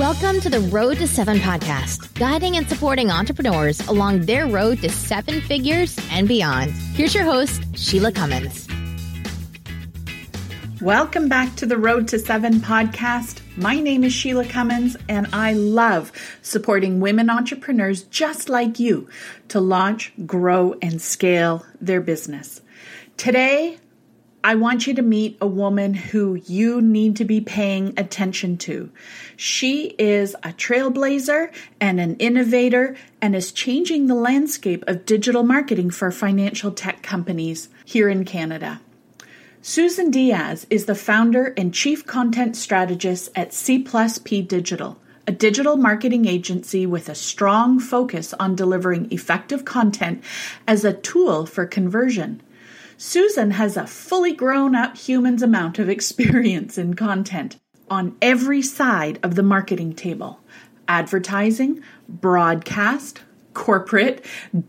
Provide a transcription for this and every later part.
Welcome to the Road to Seven podcast, guiding and supporting entrepreneurs along their road to seven figures and beyond. Here's your host, Sheila Cummins. Welcome back to the Road to Seven podcast. My name is Sheila Cummins, and I love supporting women entrepreneurs just like you to launch, grow, and scale their business. Today, I want you to meet a woman who you need to be paying attention to. She is a trailblazer and an innovator and is changing the landscape of digital marketing for financial tech companies here in Canada. Susan Diaz is the founder and chief content strategist at C Plus P Digital, a digital marketing agency with a strong focus on delivering effective content as a tool for conversion. Susan has a fully grown up human's amount of experience in content on every side of the marketing table advertising, broadcast, corporate,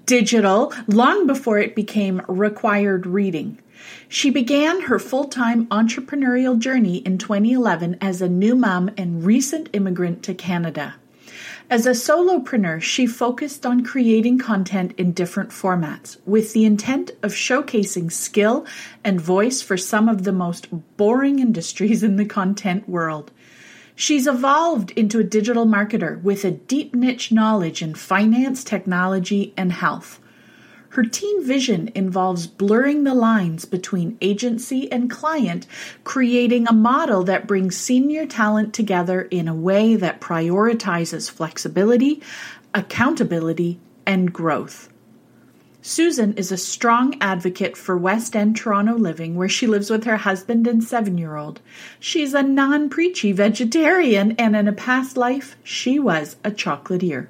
digital, long before it became required reading. She began her full time entrepreneurial journey in 2011 as a new mom and recent immigrant to Canada. As a solopreneur, she focused on creating content in different formats with the intent of showcasing skill and voice for some of the most boring industries in the content world. She's evolved into a digital marketer with a deep niche knowledge in finance, technology, and health. Her team vision involves blurring the lines between agency and client, creating a model that brings senior talent together in a way that prioritizes flexibility, accountability, and growth. Susan is a strong advocate for West End Toronto living, where she lives with her husband and seven year old. She's a non preachy vegetarian, and in a past life, she was a chocolatier.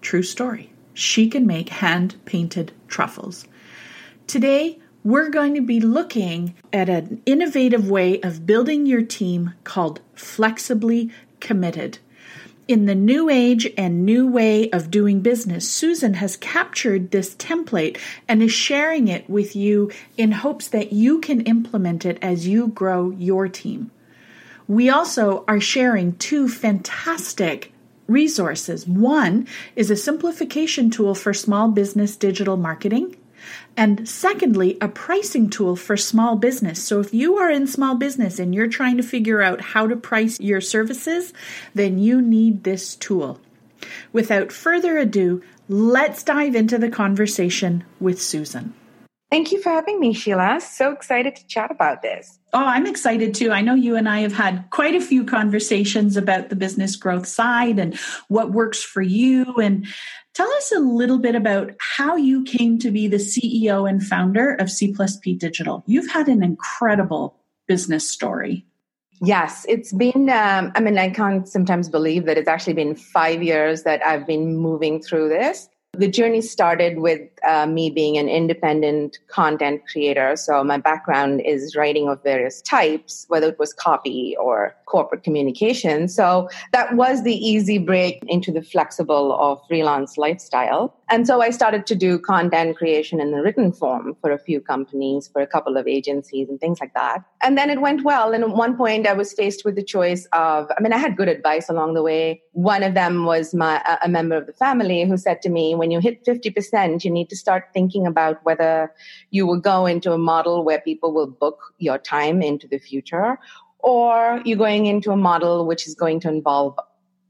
True story she can make hand painted truffles. Today, we're going to be looking at an innovative way of building your team called Flexibly Committed. In the new age and new way of doing business, Susan has captured this template and is sharing it with you in hopes that you can implement it as you grow your team. We also are sharing two fantastic resources. One is a simplification tool for small business digital marketing. And secondly, a pricing tool for small business. So if you are in small business and you're trying to figure out how to price your services, then you need this tool. Without further ado, let's dive into the conversation with Susan. Thank you for having me, Sheila. So excited to chat about this. Oh, I'm excited too. I know you and I have had quite a few conversations about the business growth side and what works for you. And tell us a little bit about how you came to be the CEO and founder of C plus P Digital. You've had an incredible business story. Yes, it's been, um, I mean, I can't sometimes believe that it's actually been five years that I've been moving through this. The journey started with uh, me being an independent content creator. So my background is writing of various types, whether it was copy or corporate communication. So that was the easy break into the flexible or freelance lifestyle. And so I started to do content creation in the written form for a few companies, for a couple of agencies and things like that. And then it went well. And at one point I was faced with the choice of, I mean, I had good advice along the way. One of them was my, a member of the family who said to me, when you hit 50%, you need to start thinking about whether you will go into a model where people will book your time into the future or you're going into a model which is going to involve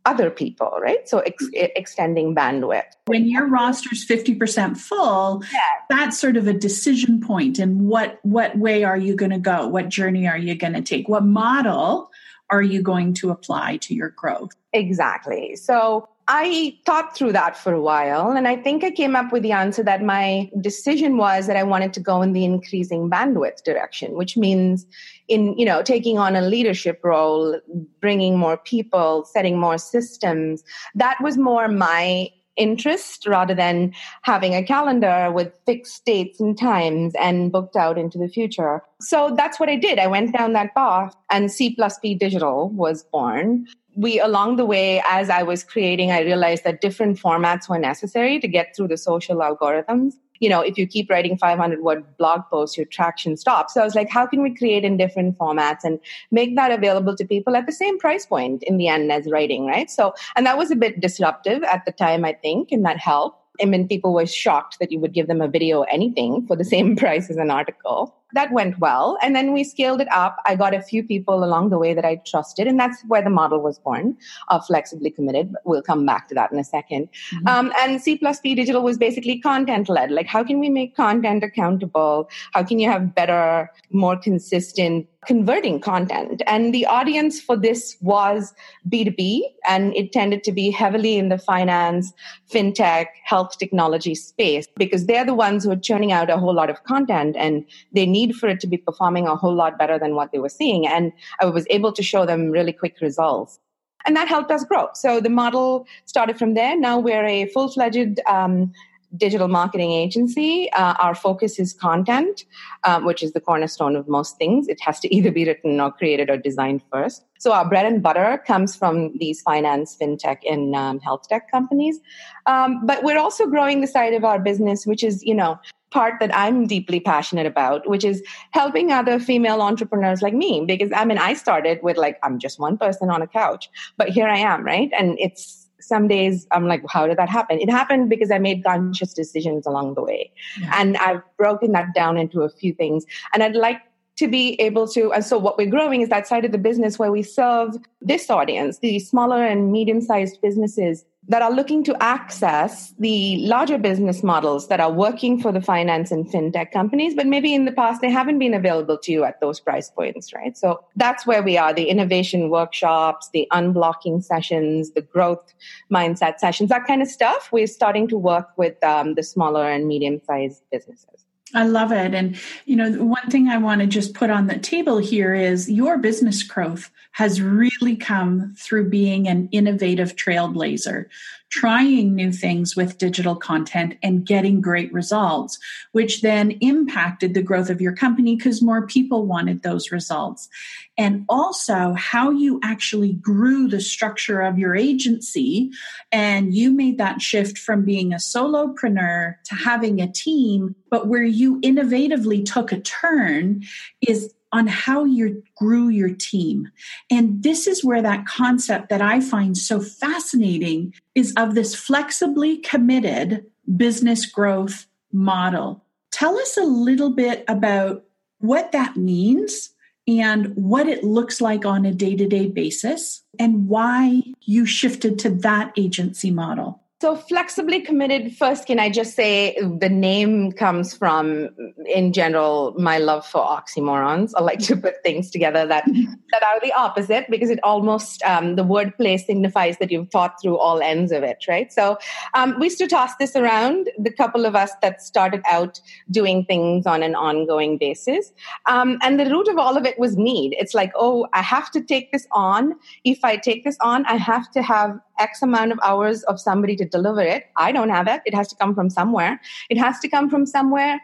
other people, right? So ex- mm-hmm. extending bandwidth. When your roster's 50% full, yeah. that's sort of a decision point and what what way are you going to go? What journey are you going to take? What model are you going to apply to your growth? Exactly. So I thought through that for a while, and I think I came up with the answer that my decision was that I wanted to go in the increasing bandwidth direction, which means in you know taking on a leadership role, bringing more people, setting more systems. That was more my interest rather than having a calendar with fixed dates and times and booked out into the future. So that's what I did. I went down that path and C plus P Digital was born we along the way as i was creating i realized that different formats were necessary to get through the social algorithms you know, if you keep writing 500 word blog posts, your traction stops. So I was like, how can we create in different formats and make that available to people at the same price point in the end as writing, right? So, and that was a bit disruptive at the time, I think, and that helped. I mean, people were shocked that you would give them a video anything for the same price as an article. That went well. And then we scaled it up. I got a few people along the way that I trusted. And that's where the model was born of flexibly committed. We'll come back to that in a 2nd mm-hmm. um, and C plus P digital was basically content led. Like, how can we make content accountable? How can you have better, more consistent converting content. And the audience for this was B2B, and it tended to be heavily in the finance, fintech, health technology space because they're the ones who are churning out a whole lot of content and they need for it to be performing a whole lot better than what they were seeing. And I was able to show them really quick results. And that helped us grow. So the model started from there. Now we're a full fledged um, digital marketing agency. Uh, our focus is content, um, which is the cornerstone of most things. It has to either be written or created or designed first. So our bread and butter comes from these finance, fintech, and um, health tech companies. Um, but we're also growing the side of our business, which is, you know, part that I'm deeply passionate about, which is helping other female entrepreneurs like me. Because I mean, I started with like, I'm just one person on a couch, but here I am, right? And it's, some days I'm like, how did that happen? It happened because I made conscious decisions along the way. Yeah. And I've broken that down into a few things. And I'd like to be able to, and so what we're growing is that side of the business where we serve this audience, the smaller and medium sized businesses that are looking to access the larger business models that are working for the finance and fintech companies, but maybe in the past they haven't been available to you at those price points, right? So that's where we are the innovation workshops, the unblocking sessions, the growth mindset sessions, that kind of stuff. We're starting to work with um, the smaller and medium sized businesses. I love it. And, you know, one thing I want to just put on the table here is your business growth has really come through being an innovative trailblazer, trying new things with digital content and getting great results, which then impacted the growth of your company because more people wanted those results. And also how you actually grew the structure of your agency. And you made that shift from being a solopreneur to having a team, but where you innovatively took a turn is on how you grew your team. And this is where that concept that I find so fascinating is of this flexibly committed business growth model. Tell us a little bit about what that means and what it looks like on a day to day basis and why you shifted to that agency model. So flexibly committed, first, can I just say the name comes from, in general, my love for oxymorons. I like to put things together that, that are the opposite because it almost, um, the wordplay signifies that you've thought through all ends of it, right? So um, we used to toss this around, the couple of us that started out doing things on an ongoing basis. Um, and the root of all of it was need. It's like, oh, I have to take this on. If I take this on, I have to have X amount of hours of somebody to deliver it. I don't have it. It has to come from somewhere. It has to come from somewhere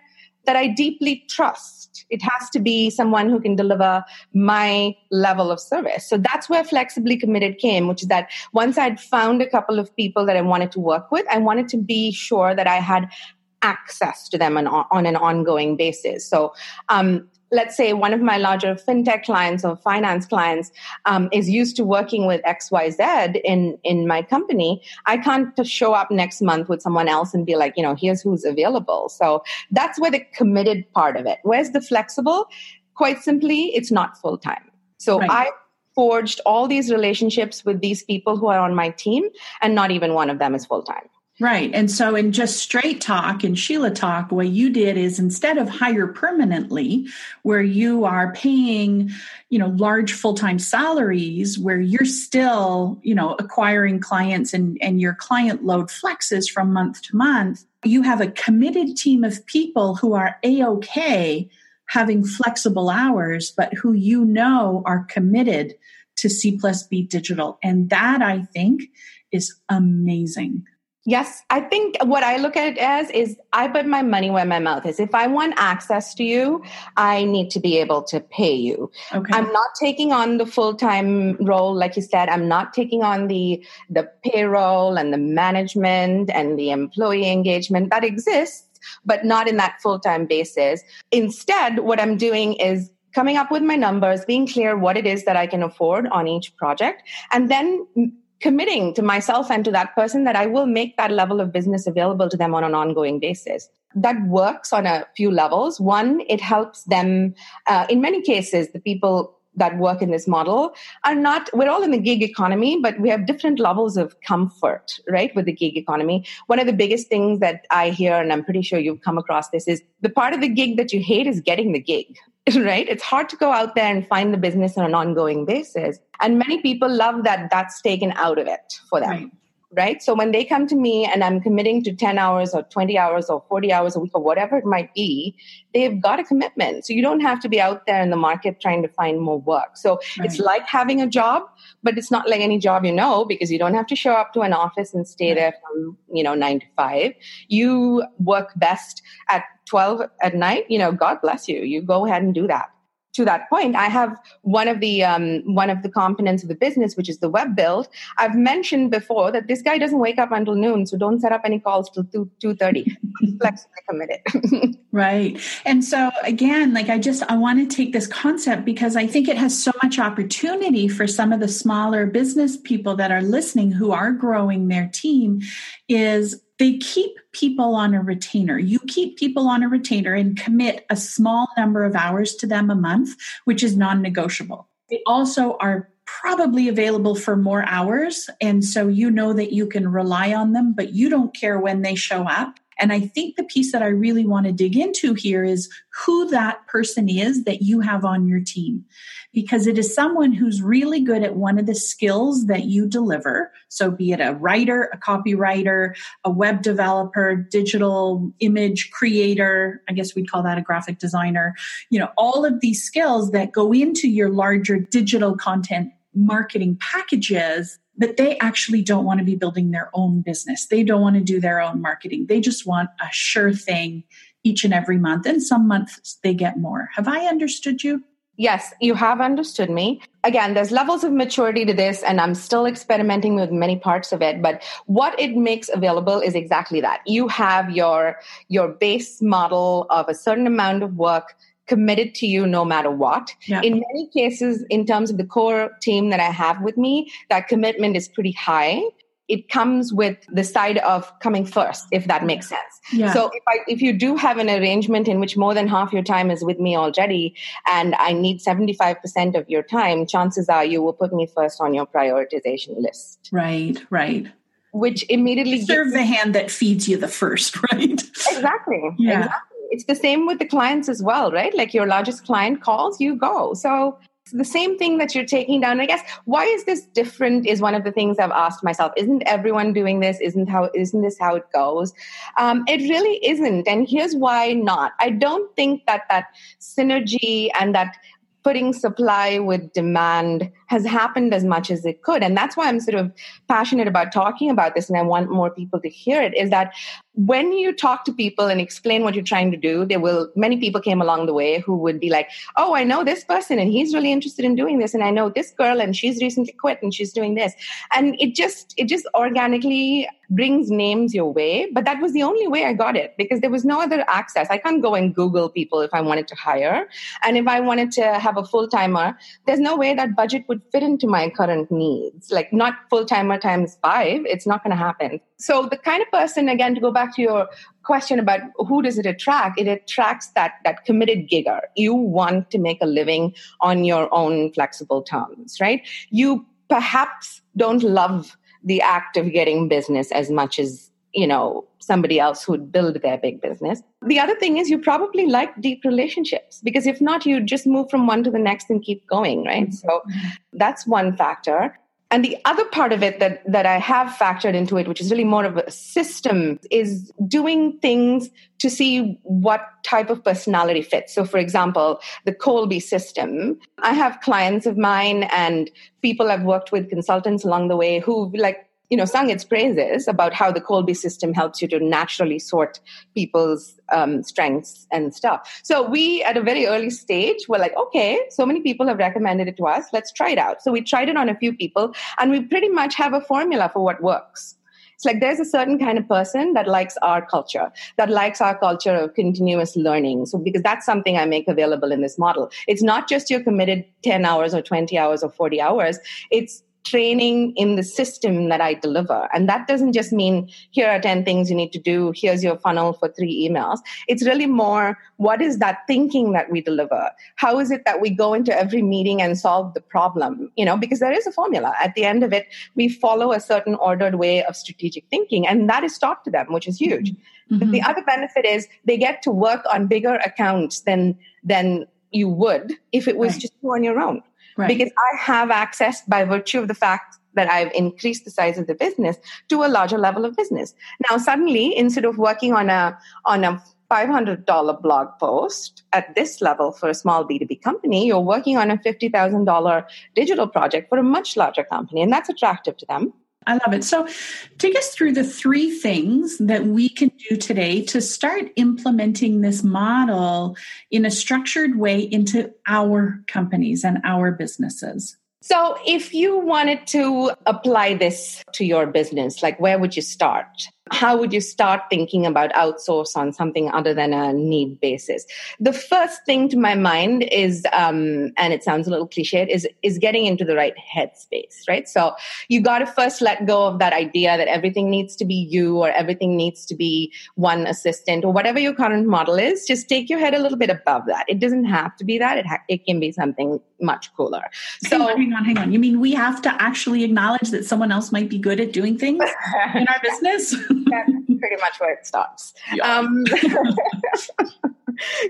that I deeply trust. It has to be someone who can deliver my level of service. So that's where flexibly committed came, which is that once I'd found a couple of people that I wanted to work with, I wanted to be sure that I had access to them on, on an ongoing basis. So um, let's say one of my larger fintech clients or finance clients um, is used to working with xyz in in my company i can't just show up next month with someone else and be like you know here's who's available. So that's where the committed part of it. Where's the flexible? Quite simply it's not full time so right. i forged all these relationships with these people who are on my team and not even one of them is full time Right. And so in just straight talk and Sheila talk, what you did is instead of hire permanently, where you are paying, you know, large full-time salaries, where you're still, you know, acquiring clients and, and your client load flexes from month to month, you have a committed team of people who are A-OK having flexible hours, but who you know are committed to C plus P digital. And that I think is amazing. Yes, I think what I look at it as is I put my money where my mouth is. If I want access to you, I need to be able to pay you. Okay. I'm not taking on the full-time role like you said. I'm not taking on the the payroll and the management and the employee engagement that exists but not in that full time basis. Instead, what I'm doing is coming up with my numbers, being clear what it is that I can afford on each project, and then committing to myself and to that person that I will make that level of business available to them on an ongoing basis. That works on a few levels. One, it helps them, uh, in many cases, the people that work in this model are not we're all in the gig economy but we have different levels of comfort right with the gig economy one of the biggest things that i hear and i'm pretty sure you've come across this is the part of the gig that you hate is getting the gig right? It's hard to go out there and find the business on an ongoing basis. And many people love that that's taken out of it for them. Right right? So when they come to me and I'm committing to 10 hours or 20 hours or 40 hours a week or whatever it might be, they've got a commitment. So you don't have to be out there in the market trying to find more work. So right. it's like having a job, but it's not like any job you know because you don't have to show up to an office and stay right. there from, you know, 9 to 5. You work best at 12 at night, you know, God bless you. You go ahead and do that to that point, I have one of the um, one of the components of the business, which is the web build. I've mentioned before that this guy doesn't wake up until noon, so don't set up any calls till two two thirty. Flexibly committed. right, and so again, like I just I want to take this concept because I think it has so much opportunity for some of the smaller business people that are listening who are growing their team. Is they keep people on a retainer. You keep people on a retainer and commit a small number of hours to them a month, which is non negotiable. They also are probably available for more hours. And so you know that you can rely on them, but you don't care when they show up. And I think the piece that I really want to dig into here is who that person is that you have on your team. Because it is someone who's really good at one of the skills that you deliver. So, be it a writer, a copywriter, a web developer, digital image creator, I guess we'd call that a graphic designer, you know, all of these skills that go into your larger digital content marketing packages but they actually don't want to be building their own business. They don't want to do their own marketing. They just want a sure thing each and every month. And some months they get more. Have I understood you? Yes, you have understood me. Again, there's levels of maturity to this, and I'm still experimenting with many parts of it. But what it makes available is exactly that. You have your your base model of a certain amount of work committed to you no matter what. Yeah. In many cases, in terms of the core team that I have with me, that commitment is pretty high. It comes with the side of coming first, if that makes sense. Yeah. So if I, if you do have an arrangement in which more than half your time is with me already, and I need seventy five percent of your time, chances are you will put me first on your prioritization list. Right. Right which immediately serve the hand that feeds you the first, right? Exactly. Yeah. Exactly it's the same with the clients as well, right? Like your largest client calls, you go. So the same thing that you're taking down. I guess why is this different is one of the things I've asked myself. Isn't everyone doing this? Isn't how isn't this how it goes? Um, it really isn't, and here's why not. I don't think that that synergy and that putting supply with demand has happened as much as it could. And that's why I'm sort of passionate about talking about this and I want more people to hear it is that when you talk to people and explain what you're trying to do, there will many people came along the way who would be like, "Oh, I know this person and he's really interested in doing this and I know this girl and she's recently quit and she's doing this." And it just it just organically brings names your way, but that was the only way I got it because there was no other access. I can't go and Google people if I wanted to hire. And if I wanted to have a full-timer, there's no way that budget would fit into my current needs. Like not full-timer times 5, it's not going to happen. So the kind of person again to go back to your question about who does it attract it attracts that that committed gigger. You want to make a living on your own flexible terms right? You perhaps don't love the act of getting business as much as you know somebody else who'd build their big business. The other thing is you probably like deep relationships because if not you just move from one to the next and keep going right? Mm-hmm. so that's one factor and the other part of it that, that I have factored into it, which is really more of a system, is doing things to see what type of personality fits. So, for example, the Kolbe system, I have clients of mine and people I've worked with, consultants along the way who like you know, sung its praises about how the Kolbe system helps you to naturally sort people's um, strengths and stuff. So we, at a very early stage, were like, okay, so many people have recommended it to us. Let's try it out. So we tried it on a few people, and we pretty much have a formula for what works. It's like there's a certain kind of person that likes our culture, that likes our culture of continuous learning. So, because that's something I make available in this model. It's not just you're committed 10 hours or 20 hours or 40 hours. It's training in the system that I deliver. And that doesn't just mean here are 10 things you need to do, here's your funnel for three emails. It's really more what is that thinking that we deliver? How is it that we go into every meeting and solve the problem? You know, because there is a formula. At the end of it, we follow a certain ordered way of strategic thinking, and that is taught to them, which is huge. Mm-hmm. But the other benefit is they get to work on bigger accounts than than you would if it was right. just you on your own. Right. Because I have access by virtue of the fact that I've increased the size of the business to a larger level of business. Now suddenly, instead of working on a on a $500 blog post at this level for a small B2B company, you're working on a $50,000 digital project for a much larger company, and that's attractive to them. I love it. So, take us through the three things that we can do today to start implementing this model in a structured way into our companies and our businesses. So, if you wanted to apply this to your business, like where would you start? How would you start thinking about outsource on something other than a need basis? The first thing to my mind is, um, and it sounds a little cliched, is is getting into the right headspace, right? So you got to first let go of that idea that everything needs to be you or everything needs to be one assistant or whatever your current model is. Just take your head a little bit above that. It doesn't have to be that. It ha- it can be something much cooler. So hang on, hang on, hang on. You mean we have to actually acknowledge that someone else might be good at doing things in our business? That's pretty much where it stops. Yeah. Um,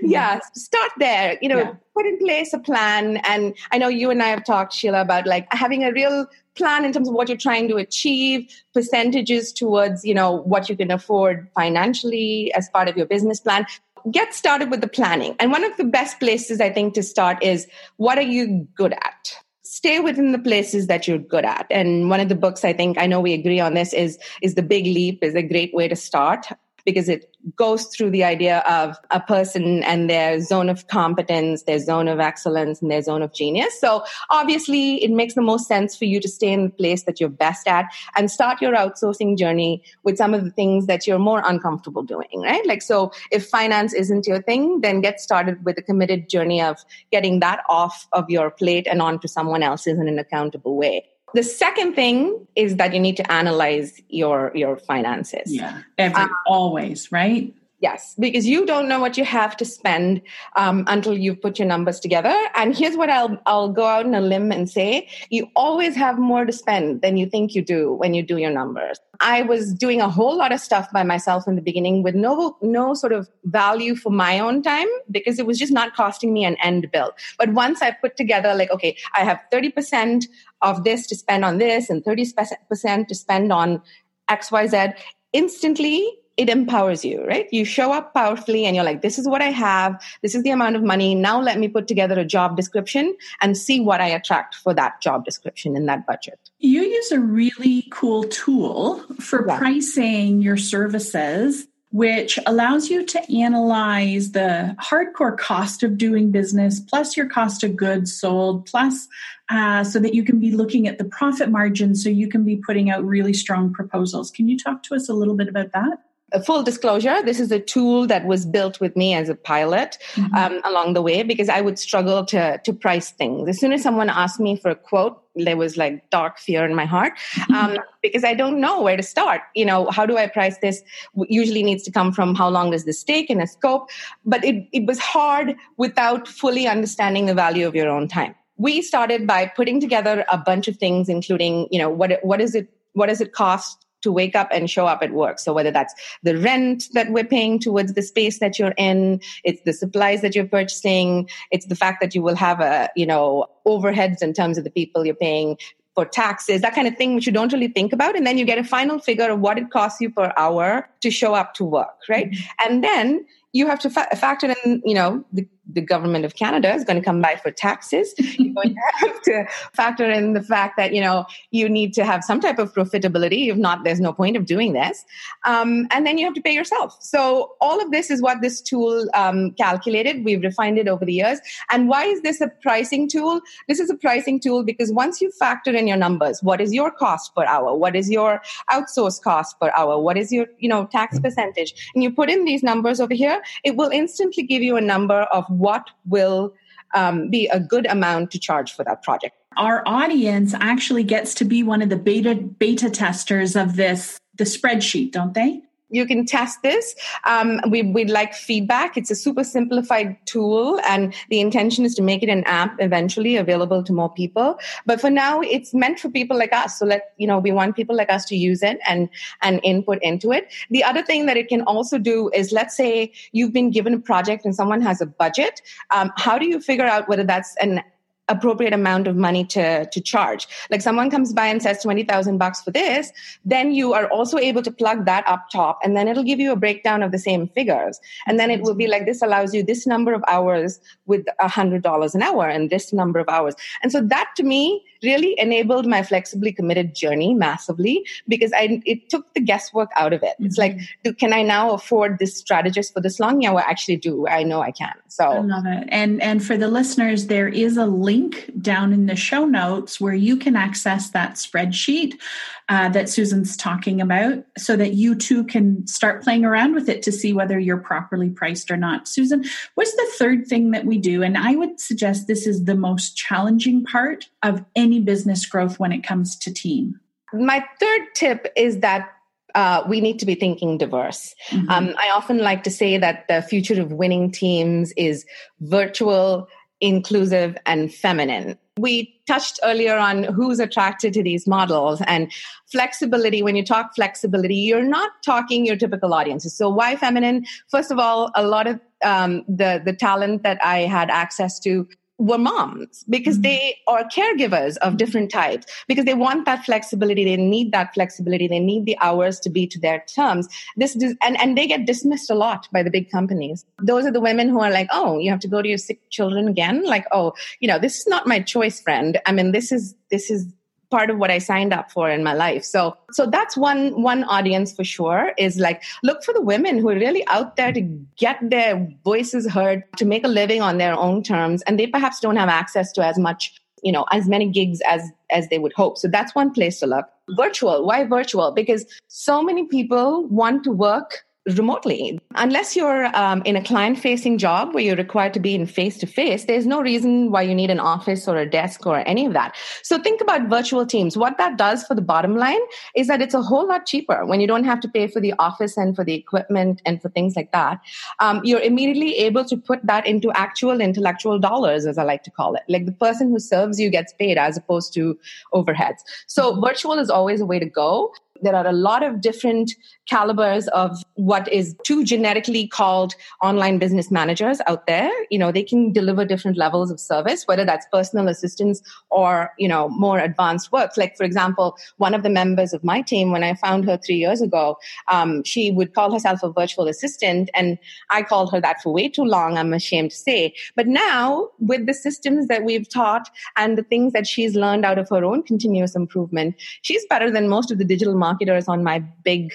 yeah, start there. You know, yeah. put in place a plan. And I know you and I have talked, Sheila, about like having a real plan in terms of what you're trying to achieve, percentages towards, you know, what you can afford financially as part of your business plan. Get started with the planning. And one of the best places I think to start is what are you good at? Stay within the places that you're good at. And one of the books i think i know we agree on this is is the big leap is a great way to start because it goes through the idea of a person and their zone of competence, their zone of excellence, and their zone of genius. So obviously, it makes the most sense for you to stay in the place that you're best at and start your outsourcing journey with some of the things that you're more uncomfortable doing, right? Like, so if finance isn't your thing, then get started with a committed journey of getting that off of your plate and onto someone else's in an accountable way. The second thing is that you need to analyze your your finances. Yeah, every um, always right. Yes, because you don't know what you have to spend um, until you've put your numbers together. And here's what I'll I'll go out on a limb and say: you always have more to spend than you think you do when you do your numbers. I was doing a whole lot of stuff by myself in the beginning with no no sort of value for my own time because it was just not costing me an end bill. But once I put together, like, okay, I have thirty percent of this to spend on this and thirty percent to spend on X Y Z. Instantly, it empowers you, right? You show up powerfully and you're like, this is what I have. This is the amount of money. Now let me put together a job description and see what I attract for that job description in that budget. You use a really cool tool for yeah. pricing your services which allows you to analyze the hardcore cost of doing business plus your cost of goods sold plus uh, so that you can be looking at the profit margin so you can be putting out really strong proposals can you talk to us a little bit about that a full disclosure this is a tool that was built with me as a pilot mm-hmm. um, along the way because i would struggle to to price things as soon as someone asked me for a quote there was like dark fear in my heart mm-hmm. um, because i don't know where to start you know how do i price this usually needs to come from how long does this take and a scope but it, it was hard without fully understanding the value of your own time we started by putting together a bunch of things including you know what what is it what does it cost to wake up and show up at work. So whether that's the rent that we're paying towards the space that you're in, it's the supplies that you're purchasing, it's the fact that you will have a, you know, overheads in terms of the people you're paying for taxes, that kind of thing, which you don't really think about. And then you get a final figure of what it costs you per hour to show up to work, right? Mm-hmm. And then you have to fa- factor in, you know, the the government of Canada is going to come by for taxes. You're going to have to factor in the fact that, you know, you need to have some type of profitability. If not, there's no point of doing this. Um, and then you have to pay yourself. So all of this is what this tool um, calculated. We've refined it over the years. And why is this a pricing tool? This is a pricing tool because once you factor in your numbers, what is your cost per hour? What is your outsource cost per hour? What is your, you know, tax percentage? And you put in these numbers over here, it will instantly give you a number of what will um, be a good amount to charge for that project. Our audience actually gets to be one of the beta beta testers of this the spreadsheet, don't they? You can test this. Um, we, would like feedback. It's a super simplified tool, and the intention is to make it an app eventually available to more people. But for now, it's meant for people like us. So let you know, we want people like us to use it and and input into it. The other thing that it can also do is, let's say you've been given a project and someone has a budget. Um, how do you figure out whether that's an appropriate amount of money to, to charge. Like someone comes by and says 20,000 bucks for this, then you are also able to plug that up top and then it'll give you a breakdown of the same figures. And then it will be like this allows you this number of hours with a hundred dollars an hour and this number of hours. And so that to me really enabled my flexibly committed journey massively because I, it took the guesswork out of it. Mm-hmm. It's like, do, can I now afford this strategist for this long? Yeah, well, I actually do. I know I can. So I love it. And, and for the listeners, there is a link down in the show notes where you can access that spreadsheet uh, that Susan's talking about so that you too can start playing around with it to see whether you're properly priced or not. Susan, what's the third thing that we do? And I would suggest this is the most challenging part of any business growth when it comes to team. My third tip is that uh, we need to be thinking diverse. Mm-hmm. Um, I often like to say that the future of winning teams is virtual, inclusive, and feminine. We touched earlier on who's attracted to these models and flexibility. When you talk flexibility, you're not talking your typical audiences. So why feminine? First of all, a lot of um, the the talent that I had access to were moms because mm-hmm. they are caregivers of different types because they want that flexibility they need that flexibility they need the hours to be to their terms. This and, and they get dismissed a lot by the big companies. Those are the women who are like oh you have to go to your sick children again? Like oh you know this is not my choice friend. I mean this is this is part of what I signed up for in my life. So, so that's one, one audience for sure is like, look for the women who are really out there to get their voices heard, to make a living on their own terms. And they perhaps don't have access to as much, you know, as many gigs as, as they would hope. So that's one place to look. Virtual. Why virtual? Because so many people want to work remotely. Unless you're um, in a client facing job where you're required to be in face to face, there's no reason why you need an office or a desk or any of that. So think about virtual teams. What that does for the bottom line is that it's a whole lot cheaper when you don't have to pay for the office and for the equipment and for things like that. Um, you're immediately able to put that into actual intellectual dollars, as I like to call it. Like the person who serves you gets paid as opposed to overheads. So virtual is always a way to go. There are a lot of different calibers of what is too genetically called online business managers out there. You know, they can deliver different levels of service, whether that's personal assistance or, you know, more advanced work. Like, for example, one of the members of my team, when I found her three years ago, um, she would call herself a virtual assistant. And I called her that for way too long, I'm ashamed to say. But now, with the systems that we've taught and the things that she's learned out of her own continuous improvement, she's better than most of the digital marketers on my big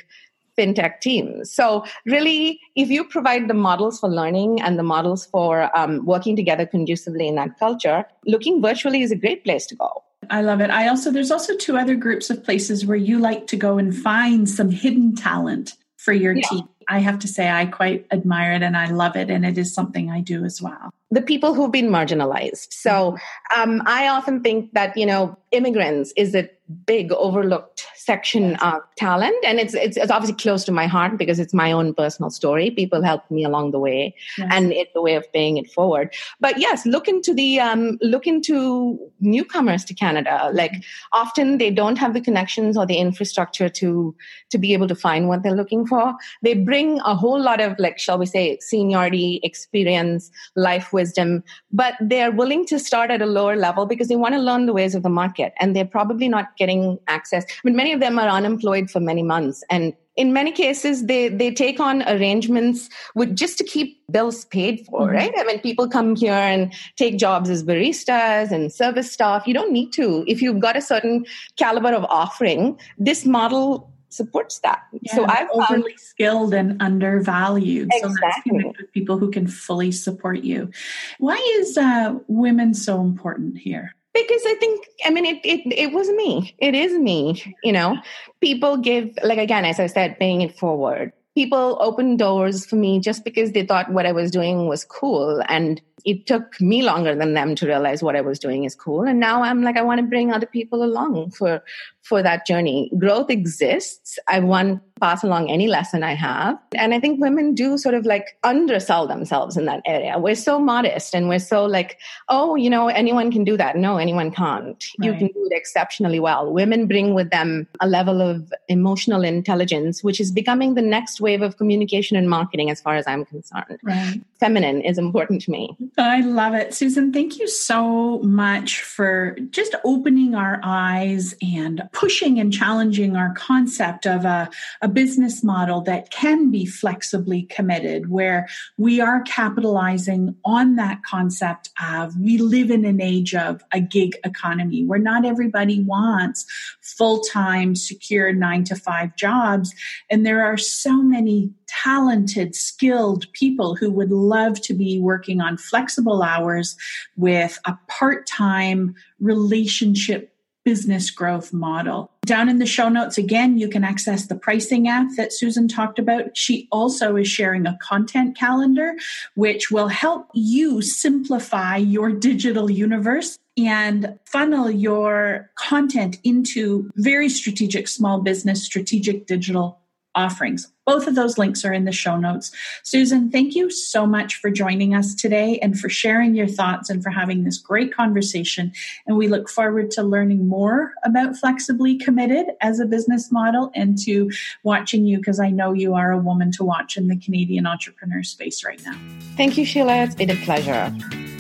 fintech teams. So, really, if you provide the models for learning and the models for um, working together conducively in that culture, looking virtually is a great place to go. I love it. I also, there's also two other groups of places where you like to go and find some hidden talent for your yeah. team. I have to say, I quite admire it and I love it. And it is something I do as well. The people who've been marginalized. So mm-hmm. um, I often think that, you know, immigrants is a big overlooked section of talent and it's, it's, it's obviously close to my heart because it's my own personal story people helped me along the way yes. and it's a way of paying it forward but yes look into the um, look into newcomers to canada like often they don't have the connections or the infrastructure to to be able to find what they're looking for they bring a whole lot of like shall we say seniority experience life wisdom but they're willing to start at a lower level because they want to learn the ways of the market and they're probably not getting access. I mean, many of them are unemployed for many months and in many cases they they take on arrangements with just to keep bills paid for mm-hmm. right i mean people come here and take jobs as baristas and service staff you don't need to if you've got a certain caliber of offering this model supports that. Yeah, so I've overly skilled and undervalued. Exactly. So let's connect with people who can fully support you. Why is uh, women so important here? because i think i mean it, it it was me it is me you know people give like again as i said paying it forward people open doors for me just because they thought what i was doing was cool and it took me longer than them to realize what I was doing is cool. And now I'm like, I want to bring other people along for, for that journey. Growth exists. I want to pass along any lesson I have. And I think women do sort of like undersell themselves in that area. We're so modest and we're so like, oh, you know, anyone can do that. No, anyone can't. Right. You can do it exceptionally well. Women bring with them a level of emotional intelligence, which is becoming the next wave of communication and marketing as far as I'm concerned. Right. Feminine is important to me. I love it. Susan, thank you so much for just opening our eyes and pushing and challenging our concept of a, a business model that can be flexibly committed, where we are capitalizing on that concept of we live in an age of a gig economy where not everybody wants full time, secure nine to five jobs. And there are so many talented, skilled people who would love to be working on flexible hours with a part time relationship business growth model. Down in the show notes, again, you can access the pricing app that Susan talked about. She also is sharing a content calendar, which will help you simplify your digital universe and funnel your content into very strategic small business, strategic digital offerings. Both of those links are in the show notes. Susan, thank you so much for joining us today and for sharing your thoughts and for having this great conversation. And we look forward to learning more about Flexibly Committed as a business model and to watching you because I know you are a woman to watch in the Canadian entrepreneur space right now. Thank you, Sheila. It's been a pleasure.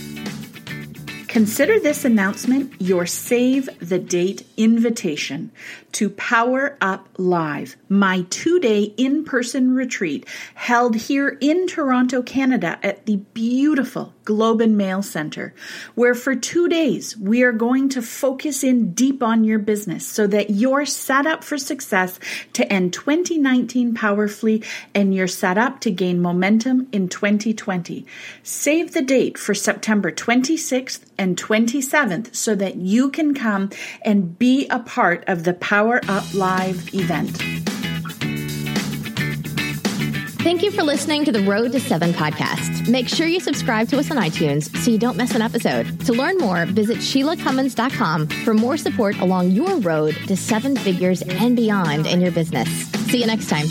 Consider this announcement your save the date invitation to Power Up Live, my two day in person retreat held here in Toronto, Canada at the beautiful Globe and Mail Center, where for two days we are going to focus in deep on your business so that you're set up for success to end 2019 powerfully and you're set up to gain momentum in 2020. Save the date for September 26th and 27th so that you can come and be a part of the Power Up Live event. Thank you for listening to the Road to Seven podcast. Make sure you subscribe to us on iTunes so you don't miss an episode. To learn more, visit SheilaCummins.com for more support along your road to seven figures and beyond in your business. See you next time.